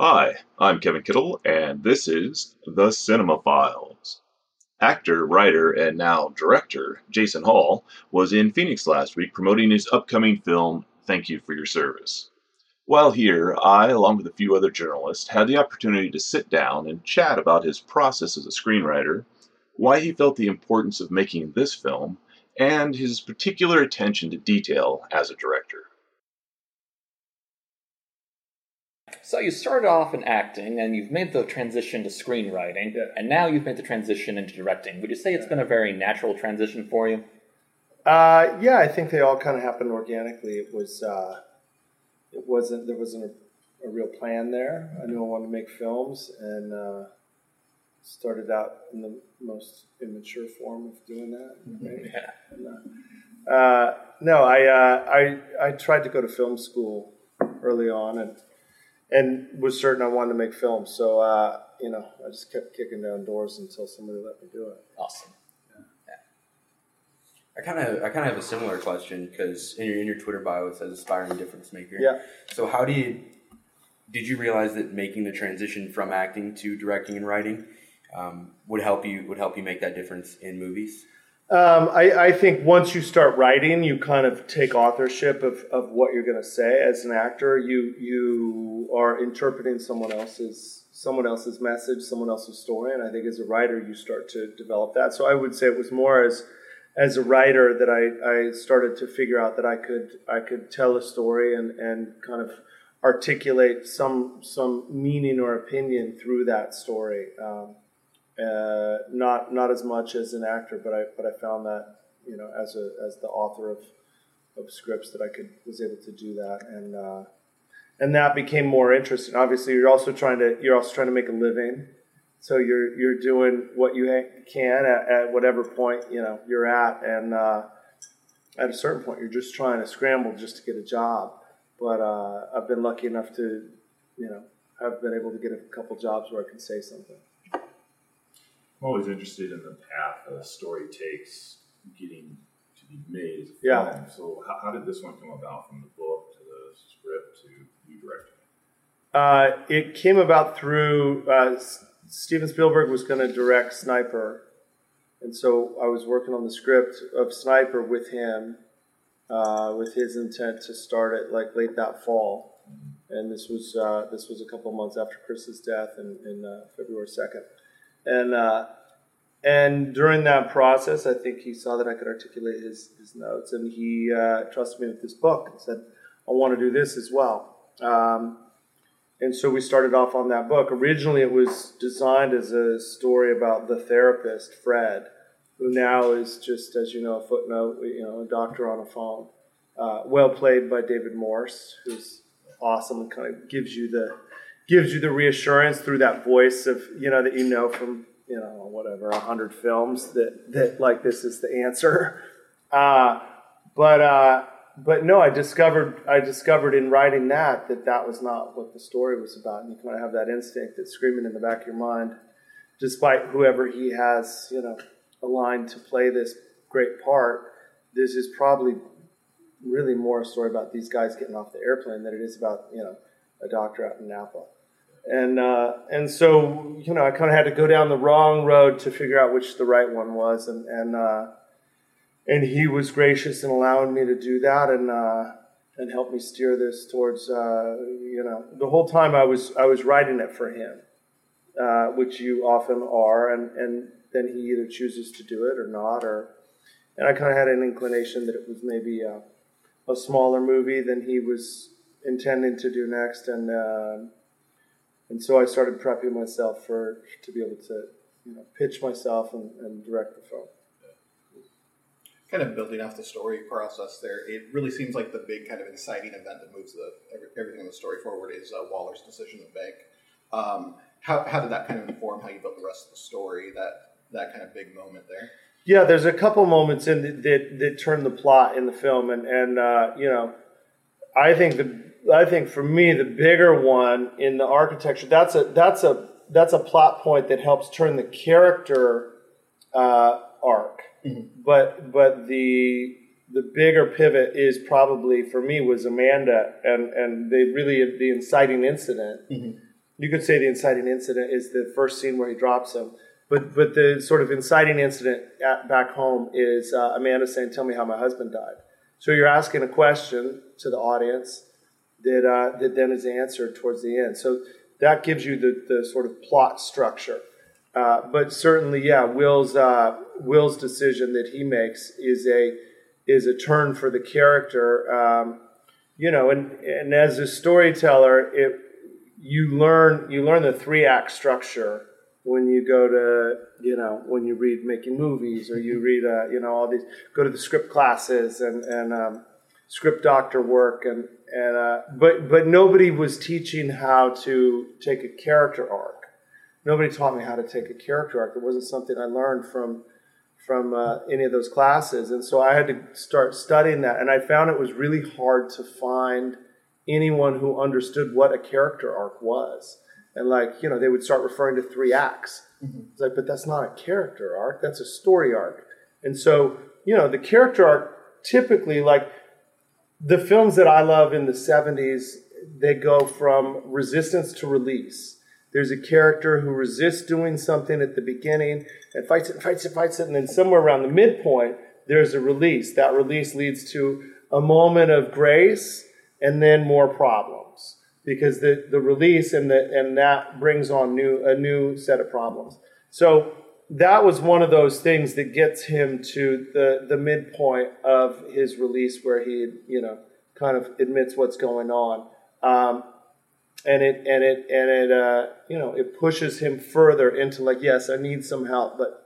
Hi, I'm Kevin Kittle, and this is The Cinema Files. Actor, writer, and now director Jason Hall was in Phoenix last week promoting his upcoming film, Thank You for Your Service. While here, I, along with a few other journalists, had the opportunity to sit down and chat about his process as a screenwriter, why he felt the importance of making this film, and his particular attention to detail as a director. So you started off in acting, and you've made the transition to screenwriting, Yeah. and now you've made the transition into directing. Would you say it's been a very natural transition for you? Uh, yeah, I think they all kind of happened organically. It was, uh, it wasn't there wasn't a, a real plan there. I knew I wanted to make films, and uh, started out in the most immature form of doing that. Right? Yeah. And, uh, uh, no, I, uh, I I tried to go to film school early on, and and was certain I wanted to make films. So uh, you know, I just kept kicking down doors until somebody let me do it. Awesome. I kind of I kind of have a similar question because in your in your Twitter bio it says aspiring difference maker. Yeah. So how do you did you realize that making the transition from acting to directing and writing um, would help you would help you make that difference in movies? Um, I, I think once you start writing, you kind of take authorship of, of what you're going to say. As an actor, you you are interpreting someone else's someone else's message, someone else's story, and I think as a writer, you start to develop that. So I would say it was more as as a writer that I, I started to figure out that I could I could tell a story and, and kind of articulate some some meaning or opinion through that story. Um, uh, not not as much as an actor, but I but I found that you know as a as the author of of scripts that I could was able to do that and uh, and that became more interesting. Obviously, you're also trying to you're also trying to make a living, so you're you're doing what you can at, at whatever point you know you're at, and uh, at a certain point, you're just trying to scramble just to get a job. But uh, I've been lucky enough to you know have been able to get a couple jobs where I can say something. I'm always interested in the path that a story takes getting to be made Yeah. film. So how, how did this one come about from the book to the script to you directing it? Uh, it came about through uh, Steven Spielberg was going to direct Sniper, and so I was working on the script of Sniper with him, uh, with his intent to start it like late that fall. And this was uh, this was a couple months after Chris's death in, in uh, February second, and uh, and during that process, I think he saw that I could articulate his, his notes, and he uh, trusted me with this book and said, "I want to do this as well." Um, and so we started off on that book. Originally, it was designed as a story about the therapist Fred, who now is just, as you know, a footnote, you know, a doctor on a phone. Uh, well played by David Morse, who's awesome and kind of gives you the gives you the reassurance through that voice of you know that you know from you know whatever a hundred films that that like this is the answer. Uh, but uh, but no, I discovered I discovered in writing that that that was not what the story was about. And you kind of have that instinct that's screaming in the back of your mind, despite whoever he has, you know, aligned to play this great part. This is probably really more a story about these guys getting off the airplane than it is about you know a doctor out in Napa. And uh, and so you know I kind of had to go down the wrong road to figure out which the right one was, and and uh, and he was gracious in allowing me to do that and uh, and help me steer this towards uh, you know the whole time I was I was writing it for him, uh, which you often are, and and then he either chooses to do it or not, or and I kind of had an inclination that it was maybe a, a smaller movie than he was intending to do next, and uh, and so I started prepping myself for to be able to you know pitch myself and, and direct the film. kind of building off the story process there, it really seems like the big kind of inciting event that moves the every, everything in the story forward is uh, Waller's decision to bank. Um, how, how did that kind of inform how you built the rest of the story? That that kind of big moment there. Yeah, there's a couple moments in the, that that turn the plot in the film, and and uh, you know, I think the I think for me the bigger one in the architecture that's a that's a that's a plot point that helps turn the character uh, arc, but but the the bigger pivot is probably for me was Amanda and and they really the inciting incident. You could say the inciting incident is the first scene where he drops him. But, but the sort of inciting incident at, back home is uh, Amanda saying, Tell me how my husband died. So you're asking a question to the audience that, uh, that then is answered towards the end. So that gives you the, the sort of plot structure. Uh, but certainly, yeah, Will's, uh, Will's decision that he makes is a, is a turn for the character. Um, you know, and, and as a storyteller, it, you learn you learn the three act structure when you go to you know when you read making movies or you read uh, you know all these go to the script classes and and um, script doctor work and and uh, but but nobody was teaching how to take a character arc. Nobody taught me how to take a character arc. It wasn't something I learned from from uh, any of those classes, and so I had to start studying that. And I found it was really hard to find anyone who understood what a character arc was. And like, you know, they would start referring to three acts. Mm-hmm. It's like, but that's not a character arc, that's a story arc. And so, you know, the character arc typically, like the films that I love in the 70s, they go from resistance to release. There's a character who resists doing something at the beginning and fights it, fights it, fights it, and then somewhere around the midpoint, there's a release. That release leads to a moment of grace and then more problems because the, the release and the and that brings on new a new set of problems. So that was one of those things that gets him to the the midpoint of his release where he you know kind of admits what's going on. Um, and it and it and it uh, you know it pushes him further into like yes I need some help but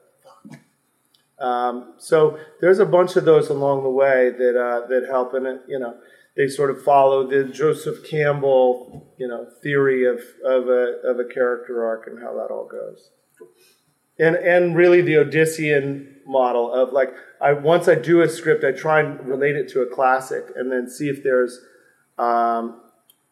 um, so there's a bunch of those along the way that uh, that help and it you know they sort of follow the Joseph Campbell, you know, theory of, of a of a character arc and how that all goes. And and really the Odyssean model of like I once I do a script, I try and relate it to a classic, and then see if there's um,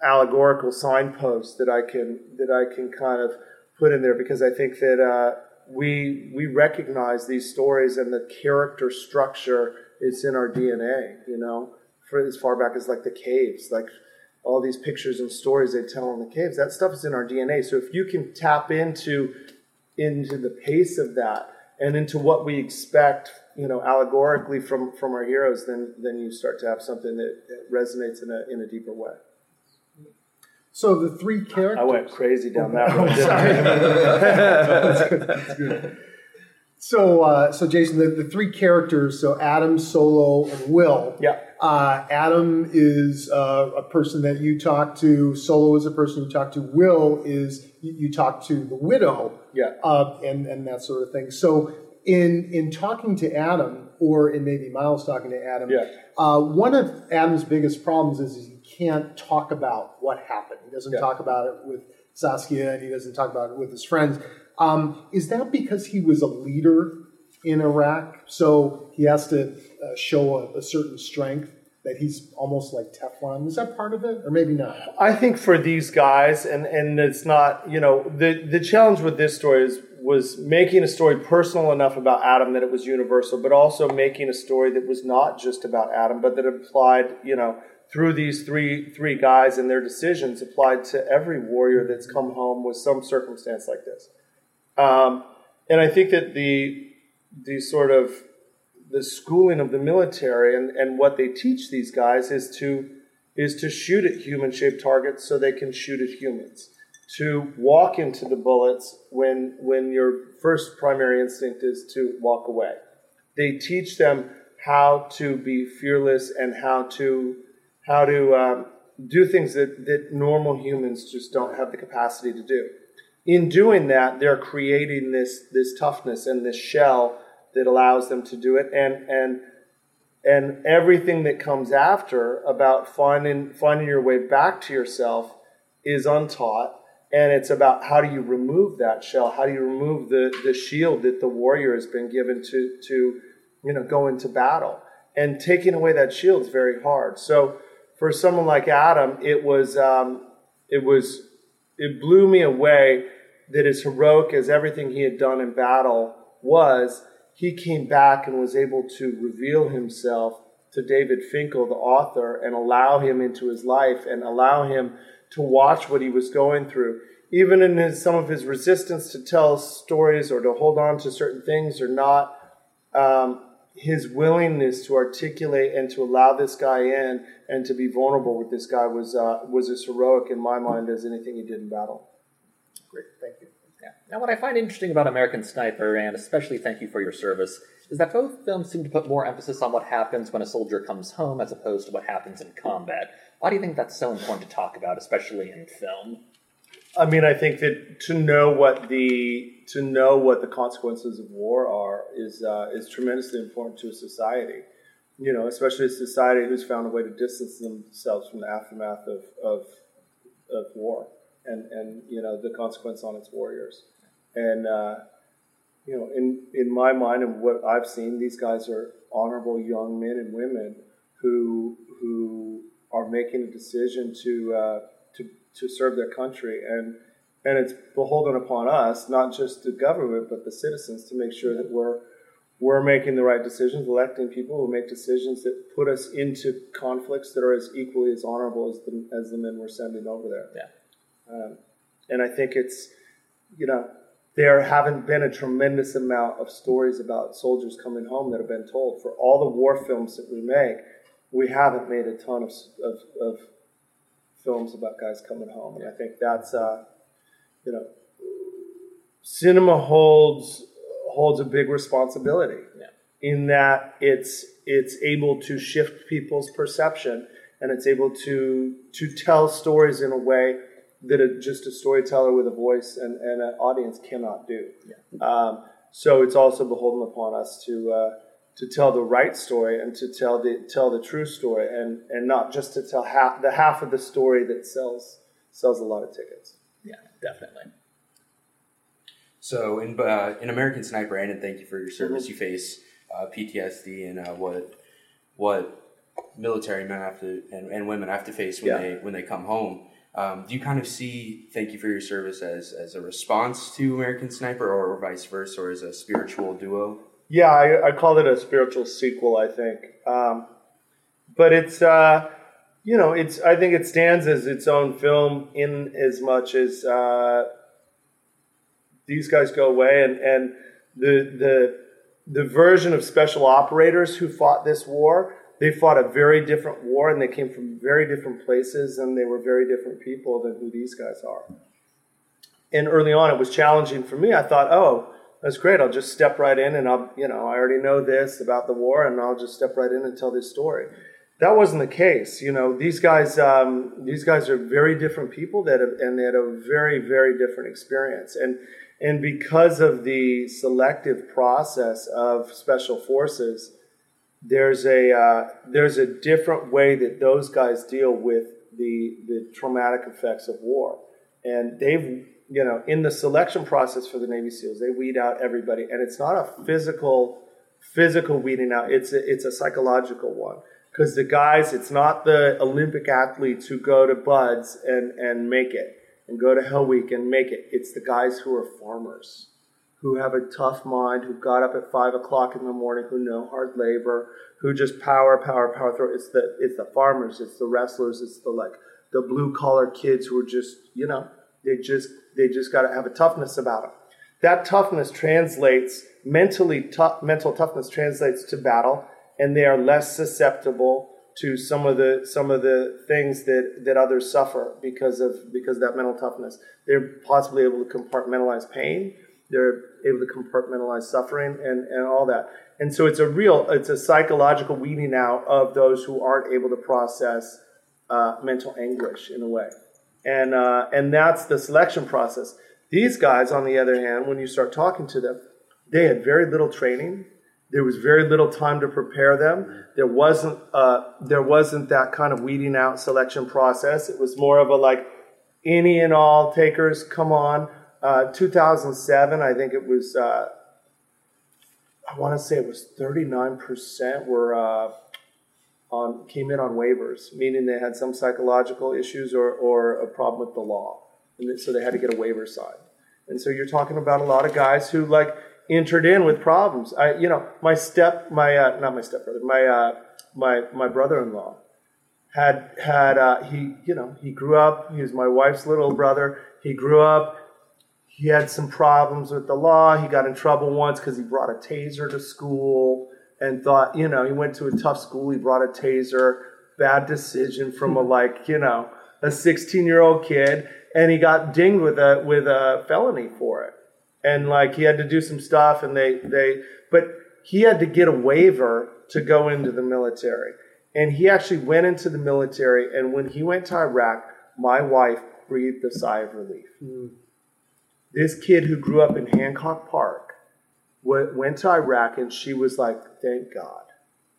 allegorical signposts that I can that I can kind of put in there because I think that uh, we we recognize these stories and the character structure is in our DNA, you know for as far back as like the caves, like all these pictures and stories they tell in the caves. That stuff is in our DNA. So if you can tap into into the pace of that and into what we expect, you know, allegorically from from our heroes, then then you start to have something that, resonates in a in a deeper way. So the three characters. I went crazy down that road. That's good. That's good. So, uh, so Jason, the, the three characters, so Adam, Solo, and Will. Yeah. Uh, Adam is uh, a person that you talk to. Solo is a person you talk to. Will is you, you talk to the widow. Yeah. Uh, and and that sort of thing. So in in talking to Adam, or in maybe Miles talking to Adam, yeah. Uh, one of Adam's biggest problems is, he can't talk about what happened. He doesn't yeah. talk about it with Saskia, and he doesn't talk about it with his friends. Um, is that because he was a leader in Iraq, so he has to uh, show a, a, certain strength that he's almost like Teflon? Was that part of it, or maybe not? I think for these guys, and and it's not, you know, the the challenge with this story is was making a story personal enough about Adam that it was universal, but also making a story that was not just about Adam, but that applied, you know, through these three three guys and their decisions applied to every warrior that's come home with some circumstance like this. Um, and I think that the the sort of the schooling of the military and, and what they teach these guys is to is to shoot at human shaped targets so they can shoot at humans. To walk into the bullets when when your first primary instinct is to walk away. They teach them how to be fearless and how to how to um, do things that, that normal humans just don't have the capacity to do in doing that, they're creating this this toughness and this shell that allows them to do it, and and and everything that comes after about finding finding your way back to yourself is untaught, and it's about how do you remove that shell? How do you remove the the shield that the warrior has been given to to you know go into battle? And taking away that shield is very hard. So for someone like Adam, it was um, it was it blew me away that as heroic as everything he had done in battle was, he came back and was able to reveal himself to David Finkel, the author, and allow him into his life and allow him to watch what he was going through. even in his, some of his resistance to tell stories or to hold on to certain things or not, um, his willingness to articulate and to allow this guy in and to be vulnerable with this guy was uh, was as heroic in my mind as anything he did in battle. Great, thank you. Now, what I find interesting about American Sniper, and especially thank you for your service, is that both films seem to put more emphasis on what happens when a soldier comes home as opposed to what happens in combat. Why do you think that's so important to talk about, especially in film? I mean, I think that to know what the to know what the consequences of war are is uh, is tremendously important to a society. You know, especially a society who's found a way to distance themselves from the aftermath of of, of war and and you know the consequence on its warriors. And uh, you know, in in my mind and what I've seen, these guys are honorable young men and women who who are making a decision to uh, to to serve their country and and it's beholden upon us, not just the government but the citizens, to make sure that we're we're making the right decisions, electing people who make decisions that put us into conflicts that are as equally as honorable as the as the men we're sending over there. Yeah, um, and I think it's you know there haven't been a tremendous amount of stories about soldiers coming home that have been told. For all the war films that we make, we haven't made a ton of, of, of films about guys coming home. And I think that's, uh, you know, cinema holds holds a big responsibility Yeah. in that it's it's able to shift people's perception and it's able to to tell stories in a way that a, just a storyteller with a voice and, and an audience cannot do. Yeah. Um, so it's also beholden upon us to uh, to tell the right story and to tell the tell the true story and and not just to tell half the half of the story that sells sells a lot of tickets. yeah, definitely. So in uh, in American Sniper, and thank you for your service. You face uh, PTSD and uh, what what military men have to and, and women have to face when Yeah. they when they come home. Um, do you kind of see "Thank you for your service" as as a response to American Sniper, or vice versa, or as a spiritual duo? Yeah, I, I call it a spiritual sequel. I think, um, but it's uh, you know, it's I think it stands as its own film in as much as uh, these guys go away and and the the the version of special operators who fought this war. They fought a very different war, and they came from very different places, and they were very different people than who these guys are. And early on, it was challenging for me. I thought, oh, that's great. I'll just step right in and I'll, you know, I already know this about the war and I'll just step right in and tell this story. That wasn't the case. You know, these guys, um, these guys are very different people that have, and they had a very, very different experience. And, and because of the selective process of special forces, there's a, uh, there's a different way that those guys deal with the, the traumatic effects of war. And they've, you know, in the selection process for the Navy SEALs, they weed out everybody, and it's not a physical physical weeding out. It's a, it's a psychological one because the guys, it's not the Olympic athletes who go to BUD/S and and make it and go to Hell Week and make it. It's the guys who are farmers who have a tough mind, who got up at five o'clock in the morning, who know hard labor, who just power, power, power through. It's the it's the farmers, it's the wrestlers, it's the like the blue collar kids who are just you know they just they just got to have a toughness about them. That toughness translates mentally tough mental toughness translates to battle, and they are less susceptible to some of the some of the things that that others suffer because of because of that mental toughness. They're possibly able to compartmentalize pain. They're able to compartmentalize suffering and, and all that. And so it's a real it's a psychological weeding out of those who aren't able to process uh, mental anguish in a way. And uh, and that's the selection process. These guys, on the other hand, when you start talking to them, they had very little training. There was very little time to prepare them. There wasn't uh, there wasn't that kind of weeding out selection process. It was more of a like any and all takers. Come on, uh, 2007, I think it was. Uh, I want to say it was 39 percent were uh, on came in on waivers, meaning they had some psychological issues or or a problem with the law, and so they had to get a waiver signed. And so you're talking about a lot of guys who like entered in with problems. I, you know, my step, my uh, not my stepbrother, my uh, my my brother-in-law had had uh, he you know he grew up. He was my wife's little brother. He grew up. He had some problems with the law. He got in trouble once because he brought a taser to school and thought you know he went to a tough school. He brought a taser. Bad decision from a hmm. like you know a 16 year old kid, and he got dinged with a with a felony for it. And like he had to do some stuff, and they they but he had to get a waiver to go into the military. And he actually went into the military. And when he went to Iraq, my wife breathed a sigh of relief. Hmm. This kid who grew up in Hancock Park went to Iraq, and she was like, "Thank God,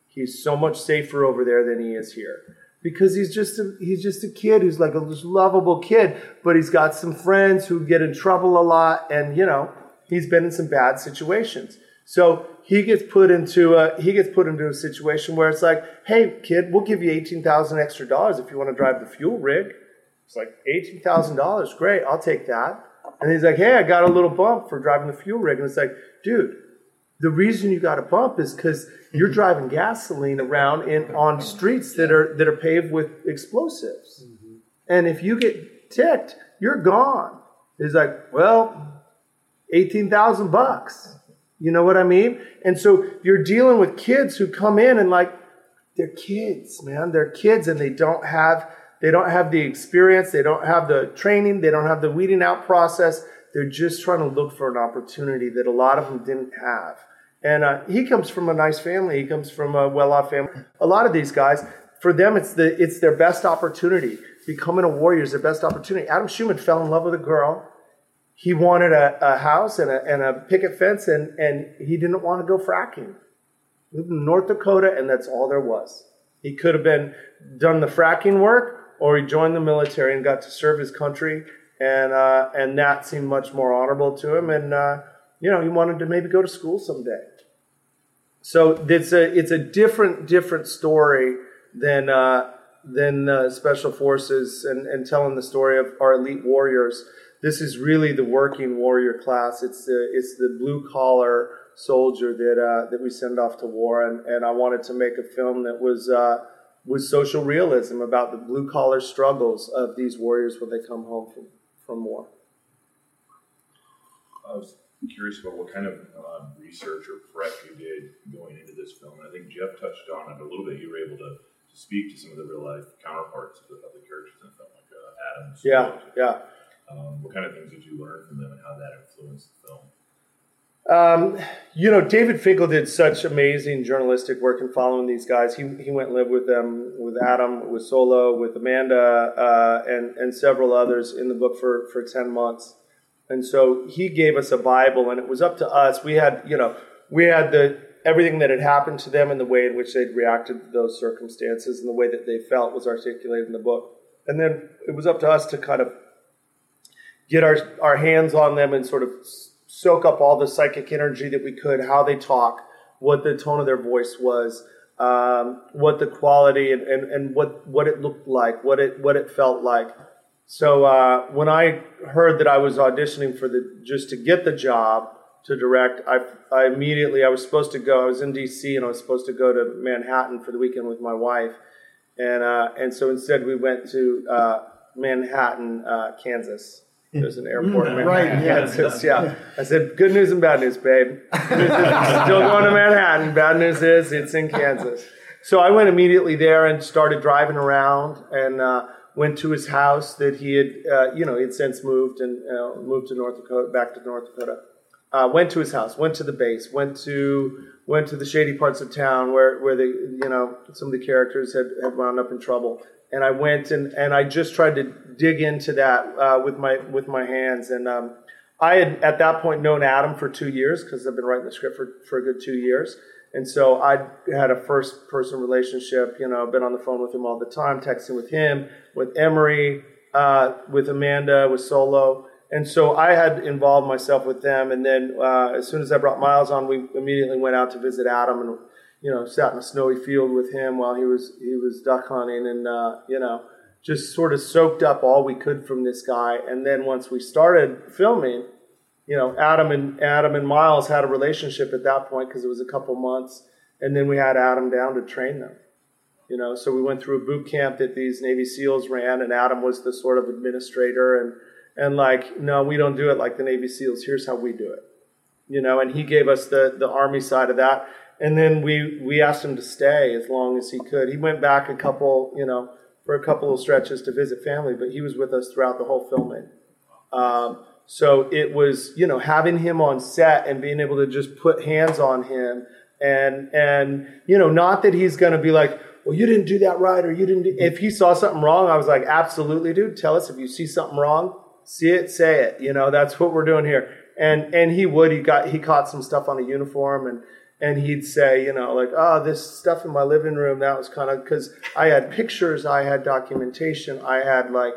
he's so much safer over there than he is here." Because he's just a, he's just a kid who's like a lovable kid, but he's got some friends who get in trouble a lot, and you know he's been in some bad situations. So he gets put into a he gets put into a situation where it's like, hey kid, we'll give you eighteen thousand extra dollars if you want to drive the fuel rig. It's like eighteen thousand dollars, great, I'll take that. And he's like, hey, I got a little bump for driving the fuel rig, and it's like, dude, the reason you got a bump is because you're mm-hmm. driving gasoline around in on streets that are that are paved with explosives, mm-hmm. and if you get ticked, you're gone. He's like, well, eighteen thousand bucks. You know what I mean? And so you're dealing with kids who come in and like they're kids, man. They're kids and they don't have they don't have the experience, they don't have the training, they don't have the weeding out process. They're just trying to look for an opportunity that a lot of them didn't have. And uh, he comes from a nice family. He comes from a well-off family. A lot of these guys, for them, it's the it's their best opportunity. Becoming a warrior is their best opportunity. Adam Schumann fell in love with a girl he wanted a, a house and a, and a picket fence, and, and he didn't want to go fracking. Lived in North Dakota, and that's all there was. He could have been done the fracking work, or he joined the military and got to serve his country, and uh, and that seemed much more honorable to him. And uh, you know, he wanted to maybe go to school someday. So it's a it's a different different story than uh, than uh, special forces and, and telling the story of our elite warriors this is really the working warrior class. It's the it's the blue collar soldier that uh, that we send off to war, and, and I wanted to make a film that was uh, was social realism about the blue collar struggles of these warriors when they come home from from war. I was curious about what kind of um, research or prep you did going into this film. And I think Jeff touched on it a little bit. You were able to, to speak to some of the real life counterparts of the, of the characters in the film, like uh, Adams. Yeah, yeah. Um, what kind of things did you learn from them and how that influenced the film? Um, you know, David Finkel did such amazing journalistic work in following these guys. He, he went and lived with them, with Adam, with Solo, with Amanda, uh, and, and several others in the book for, for 10 months. And so he gave us a Bible, and it was up to us. We had, you know, we had the everything that had happened to them and the way in which they'd reacted to those circumstances and the way that they felt was articulated in the book. And then it was up to us to kind of get our, our hands on them and sort of soak up all the psychic energy that we could, how they talk, what the tone of their voice was, um, what the quality and, and, and what, what it looked like, what it, what it felt like. So uh, when I heard that I was auditioning for the just to get the job to direct, I, I immediately I was supposed to go. I was in D.C. and I was supposed to go to Manhattan for the weekend with my wife, and uh, and so instead we went to uh, Manhattan, uh, Kansas. There's an airport in Manhattan, Right, yeah. Kansas. Yeah. I said, good news and bad news, babe. Good news is still going to Manhattan. Bad news is it's in Kansas. So I went immediately there and started driving around and uh, went to his house that he had, uh, you know, he had since moved and uh, moved to North Dakota, back to North Dakota. Uh, went to his house, went to the base, went to went to the shady parts of town where where the you know some of the characters had, had wound up in trouble. And I went and, and I just tried to dig into that uh, with my with my hands. And um, I had at that point known Adam for two years because I've been writing the script for, for a good two years. And so I had a first person relationship, you know, been on the phone with him all the time, texting with him, with Emory, uh, with Amanda, with Solo. And so I had involved myself with them. And then uh, as soon as I brought Miles on, we immediately went out to visit Adam and, you know, sat in a snowy field with him while he was, he was duck hunting and, uh, you know, just sort of soaked up all we could from this guy. And then once we started filming, you know, Adam and Adam and Miles had a relationship at that point because it was a couple months, and then we had Adam down to train them. You know, so we went through a boot camp that these Navy SEALs ran, and Adam was the sort of administrator, and and like, no, we don't do it like the Navy SEALs. Here's how we do it. You know, and he gave us the the Army side of that, and then we we asked him to stay as long as he could. He went back a couple, you know, for a couple of stretches to visit family, but he was with us throughout the whole filming. Um, so it was, you know, having him on set and being able to just put hands on him and and you know, not that he's going to be like, well, you didn't do that right, or you didn't. Do, if he saw something wrong, I was like, absolutely, dude. Tell us if you see something wrong. See it, say it. You know, that's what we're doing here. And and he would. He got he caught some stuff on a uniform and and he'd say, you know, like, oh, this stuff in my living room, that was kind of because I had pictures, I had documentation, I had like,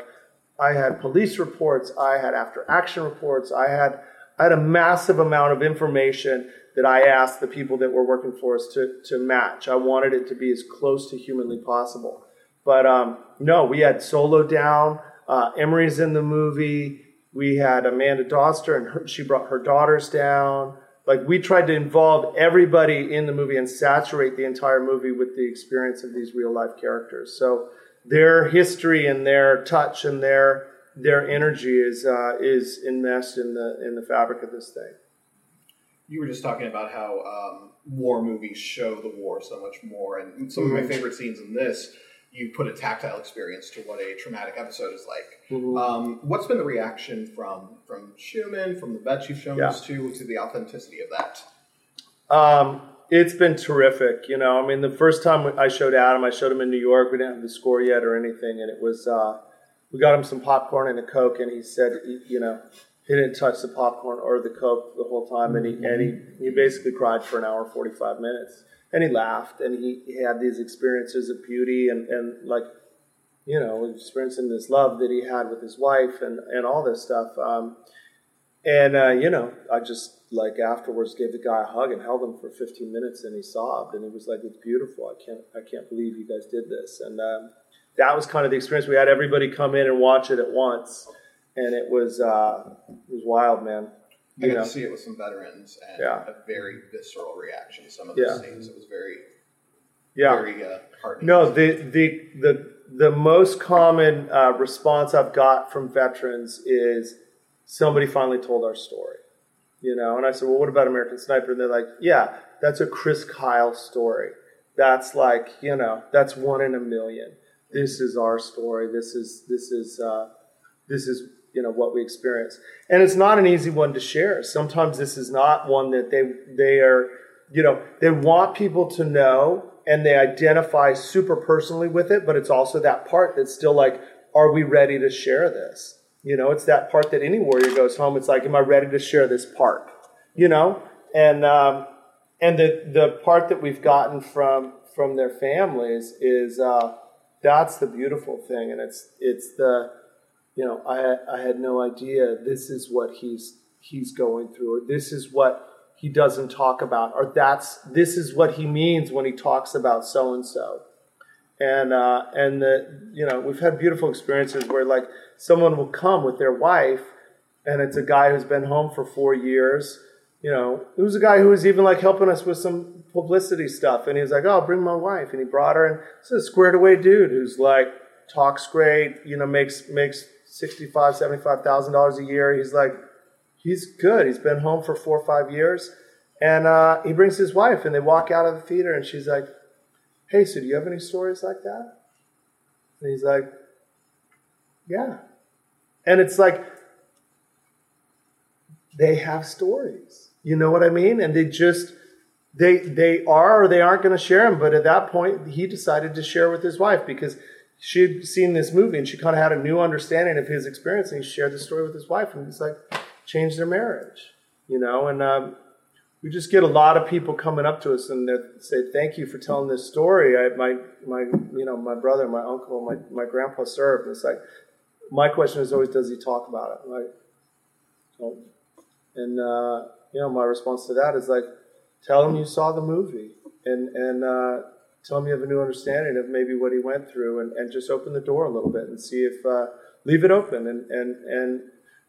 I had police reports, I had after action reports, I had, I had a massive amount of information that I asked the people that were working for us to, to match. I wanted it to be as close to humanly possible. But um, no, we had Solo down, uh, Emory's in the movie, we had Amanda Doster, and her, she brought her daughters down like we tried to involve everybody in the movie and saturate the entire movie with the experience of these real life characters. So their history and their touch and their their energy is uh, is enmeshed in the in the fabric of this thing. You were just talking about how um, war movies show the war so much more, and some mm-hmm. of my favorite scenes in this you put a tactile experience to what a traumatic episode is like. Mm-hmm. Um, what's been the reaction from from Schumann, from the vets you've shown yeah. us to, to the authenticity of that? Um, it's been terrific. You know, I mean, the first time I showed Adam, I showed him in New York. We didn't have the score yet or anything, and it was uh, we got him some popcorn and a coke, and he said, you know, he didn't touch the popcorn or the coke the whole time, and he and he, he basically cried for an hour forty five minutes and he laughed and he, he had these experiences of beauty and, and like you know experiencing this love that he had with his wife and, and all this stuff um, and uh, you know i just like afterwards gave the guy a hug and held him for 15 minutes and he sobbed and he was like it's beautiful. I can't i can't believe you guys did this. And um, that was kind of the experience. We had everybody come in and watch it at once and it was uh, it was wild man I got to see it with some veterans and yeah. a very visceral reaction to some of those yeah. scenes. It was very, yeah, very uh, heartening. No, the the the the most common uh, response I've got from veterans is somebody finally told our story. You know, and I said, well, what about American Sniper? And they're like, yeah, that's a Chris Kyle story. That's like, you know, that's one in a million. This is our story. This is this is uh, this is you know what we experience. And it's not an easy one to share. Sometimes this is not one that they they are you know they want people to know and they identify super personally with it but it's also that part that's still like are we ready to share this? You know it's that part that any warrior goes home it's like am i ready to share this part? You know? And um, and the the part that we've gotten from from their families is uh, that's the beautiful thing. And it's it's the you know, I, I had no idea this is what he's he's going through, or this is what he doesn't talk about, or that's this is what he means when he talks about so and so. And uh, and the you know we've had beautiful experiences where like someone will come with their wife, and it's a guy who's been home for four years. You know, it was a guy who was even like helping us with some publicity stuff, and he was like, "Oh, I'll bring my wife," and he brought her, and it's a squared away dude who's like talks great, you know, makes makes sixty-five, seventy-five thousand dollars a year. He's like, he's good. He's been home for four or five years, and uh, he brings his wife, and they walk out of the theater, and she's like, "Hey, so do you have any stories like that?" And he's like, "Yeah," and it's like they have stories. You know what I mean? And they just they they are or they aren't going to share them. But at that point, he decided to share with his wife because she had seen this movie and she kind of had a new understanding of his experience and he shared the story with his wife and it's like changed their marriage you know? And um, we just get a lot of people coming up to us and they say thank you for telling this story. I, my my you know my brother my uncle my, my grandpa served and it's like my question is always does he talk about it? Right and uh, you know my response to that is like tell him you saw the movie. And and uh, tell him you have a new understanding of maybe what he went through and, and just open the door a little bit and see if uh, leave it open and, and and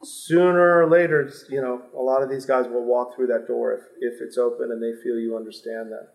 sooner or later you know a lot of these guys will walk through that door if, if it's open and they feel you understand that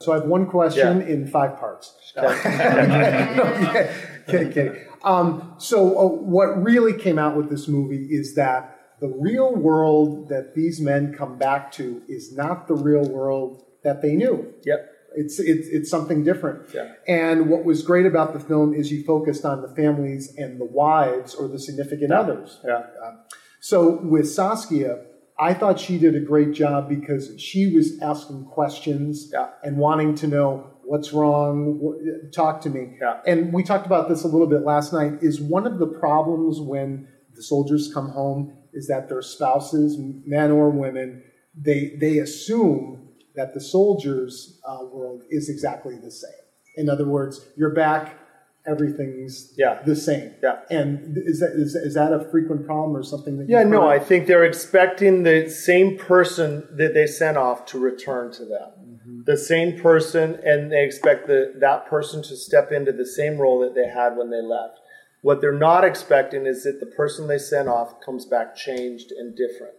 So I have one question in five parts. okay, okay, okay. Um, so uh, what really came out with this movie is that the real world that these men come back to is not the real world that they knew. Yep. It's, it's, it's something different. Yeah. And what was great about the film is you focused on the families and the wives or the significant others. Yeah. Um, so with Saskia, I thought she did a great job because she was asking questions Yeah. and wanting to know what's wrong. wh- Talk to me. Yeah. And we talked about this a little bit last night. Is one of the problems when the soldiers come home is that their spouses, men or women, they they assume that the soldiers' uh, world is exactly the same. In other words, you're back, everything's Yeah. the same. Yeah. And is that is, is that a frequent problem or something that? Yeah, no. I think they're expecting the same person that they sent off to return to them. The same person, and they expect the, that person to step into the same role that they had when they left. What they're not expecting is that the person they sent off comes back changed and different.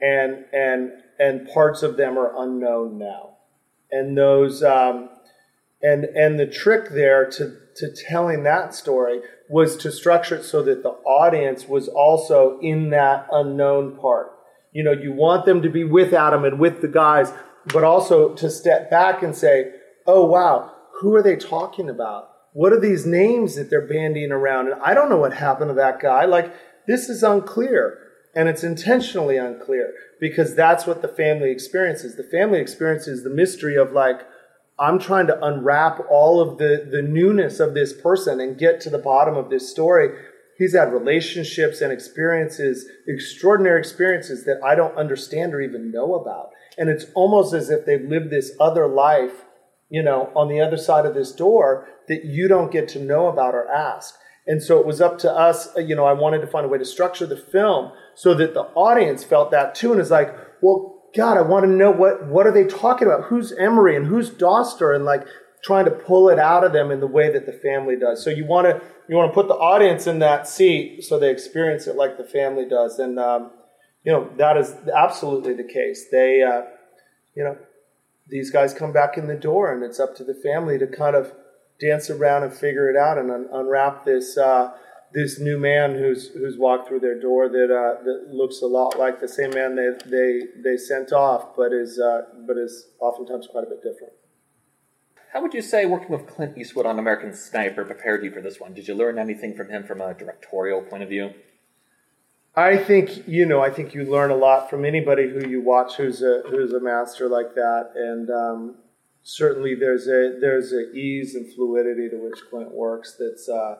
And, and, and parts of them are unknown now. And those, um, and and the trick there to to telling that story was to structure it so that the audience was also in that unknown part. You know you want them to be with adam and with the guys but also to step back and say oh wow who are they talking about? What are these names that they're bandying around? And i don't know what happened to that guy. Like this is unclear and it's intentionally unclear because that's what the family experiences the family experiences the mystery of like I'm trying to unwrap all of the, the newness of this person and get to the bottom of this story. He's had relationships and experiences, extraordinary experiences that I don't understand or even know about. And it's almost as if they've lived this other life, you know, on the other side of this door that you don't get to know about or ask. And so it was up to us, uh, you know, I wanted to find a way to structure the film so that the audience felt that too and is like, well, God, I want to know what what are they talking about? Who's Emory and who's Doster and like trying to pull it out of them in the way that the family does. So you want to you want to put the audience in that seat so they experience it like the family does, and um, you know that is absolutely the case. They, uh, you know, these guys come back in the door, and it's up to the family to kind of dance around and figure it out and un- unwrap this. Uh, this new man who's who's walked through their door that uh, that looks a lot like the same man they they, they sent off, but is uh, but is oftentimes quite a bit different. How would you say working with Clint Eastwood on American Sniper prepared you for this one? Did you learn anything from him from a directorial point of view? I think you know. I think you learn a lot from anybody who you watch who's a who's a master like that, and um, certainly there's a there's a ease and fluidity to which Clint works that's uh,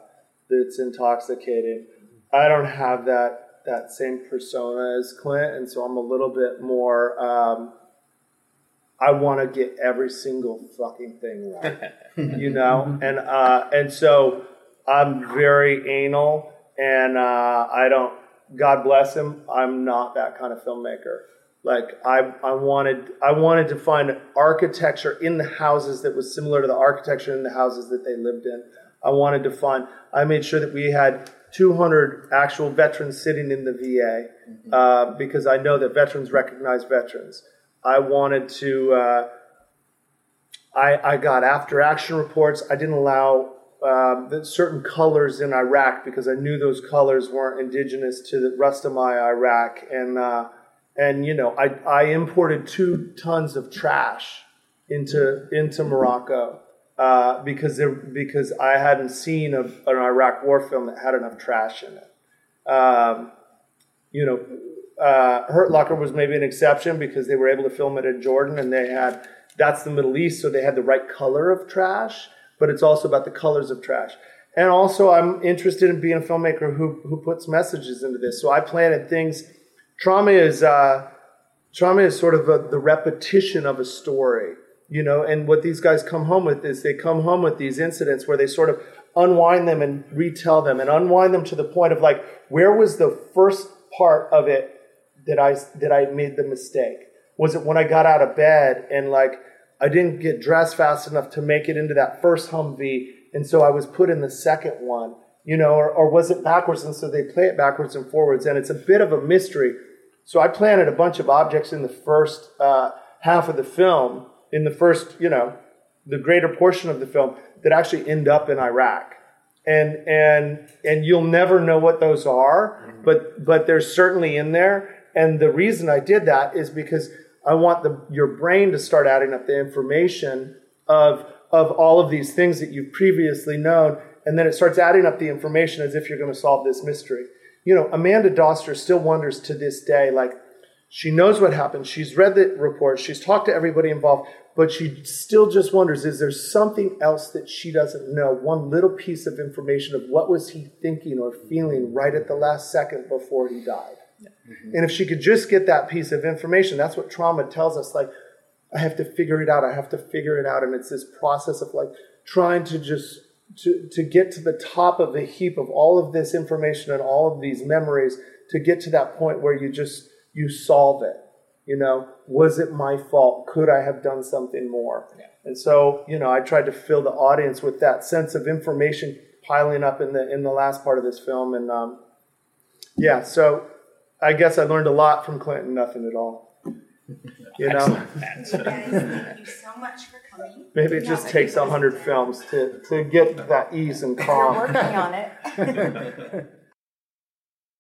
that's intoxicating. I don't have that that same persona as Clint, and so I'm a little bit more. Um, I want to get every single fucking thing right, you know, and uh, and so I'm very anal, and uh, I don't. God bless him. I'm not that kind of filmmaker. Like I, I wanted, I wanted to find architecture in the houses that was similar to the architecture in the houses that they lived in. I wanted to find. I made sure that we had 200 actual veterans sitting in the VA uh, because I know that veterans recognize veterans. I wanted to. Uh, I, I got after action reports. I didn't allow um, the certain colors in Iraq because I knew those colors weren't indigenous to the rest of my Iraq. And uh, and you know, I, I imported two tons of trash into into Morocco uh, because there because I hadn't seen a, an Iraq war film that had enough trash in it. Um, you know, uh, Hurt Locker was maybe an exception because they were able to film it in Jordan and they had that's the Middle East, so they had the right color of trash, but it's also about the colors of trash. And also, I'm interested in being a filmmaker who who puts messages into this. So I planted things. Trauma is uh, trauma is sort of a, the repetition of a story, you know. And what these guys come home with is they come home with these incidents where they sort of unwind them and retell them and unwind them to the point of like, where was the first part of it that I that I made the mistake? Was it when I got out of bed and like I didn't get dressed fast enough to make it into that first Humvee, and so I was put in the second one, you know, or, or was it backwards? And so they play it backwards and forwards, and it's a bit of a mystery. So I planted a bunch of objects in the first uh, half of the film, in the first, you know, the greater portion of the film that actually end up in Iraq. And and and you'll never know what those are, but but they're certainly in there. And the reason I did that is because I want the your brain to start adding up the information of of all of these things that you've previously known, and then it starts adding up the information as if you're going to solve this mystery. You know, Amanda Doster still wonders to this day, like she knows what happened. She's read the report. She's talked to everybody involved, but she still just wonders, is there something else that she doesn't know? One little piece of information of what was he thinking or feeling right at the last second before he died? Mm-hmm. And if she could just get that piece of information, that's what trauma tells us. Like, I have to figure it out. I have to figure it out. And it's this process of like trying to just to, to get to the top of the heap of all of this information and all of these memories to get to that point where you just you solve it you know, was it my fault? Could I have done something more? Yeah. And so, you know, I tried to fill the audience with that sense of information piling up in the in the last part of this film, and um, yeah, so I guess I learned a lot from Clinton. Nothing at all. You know. Thank you so much for coming. Maybe it just takes a hundred films to to get that ease and calm. You're working on it.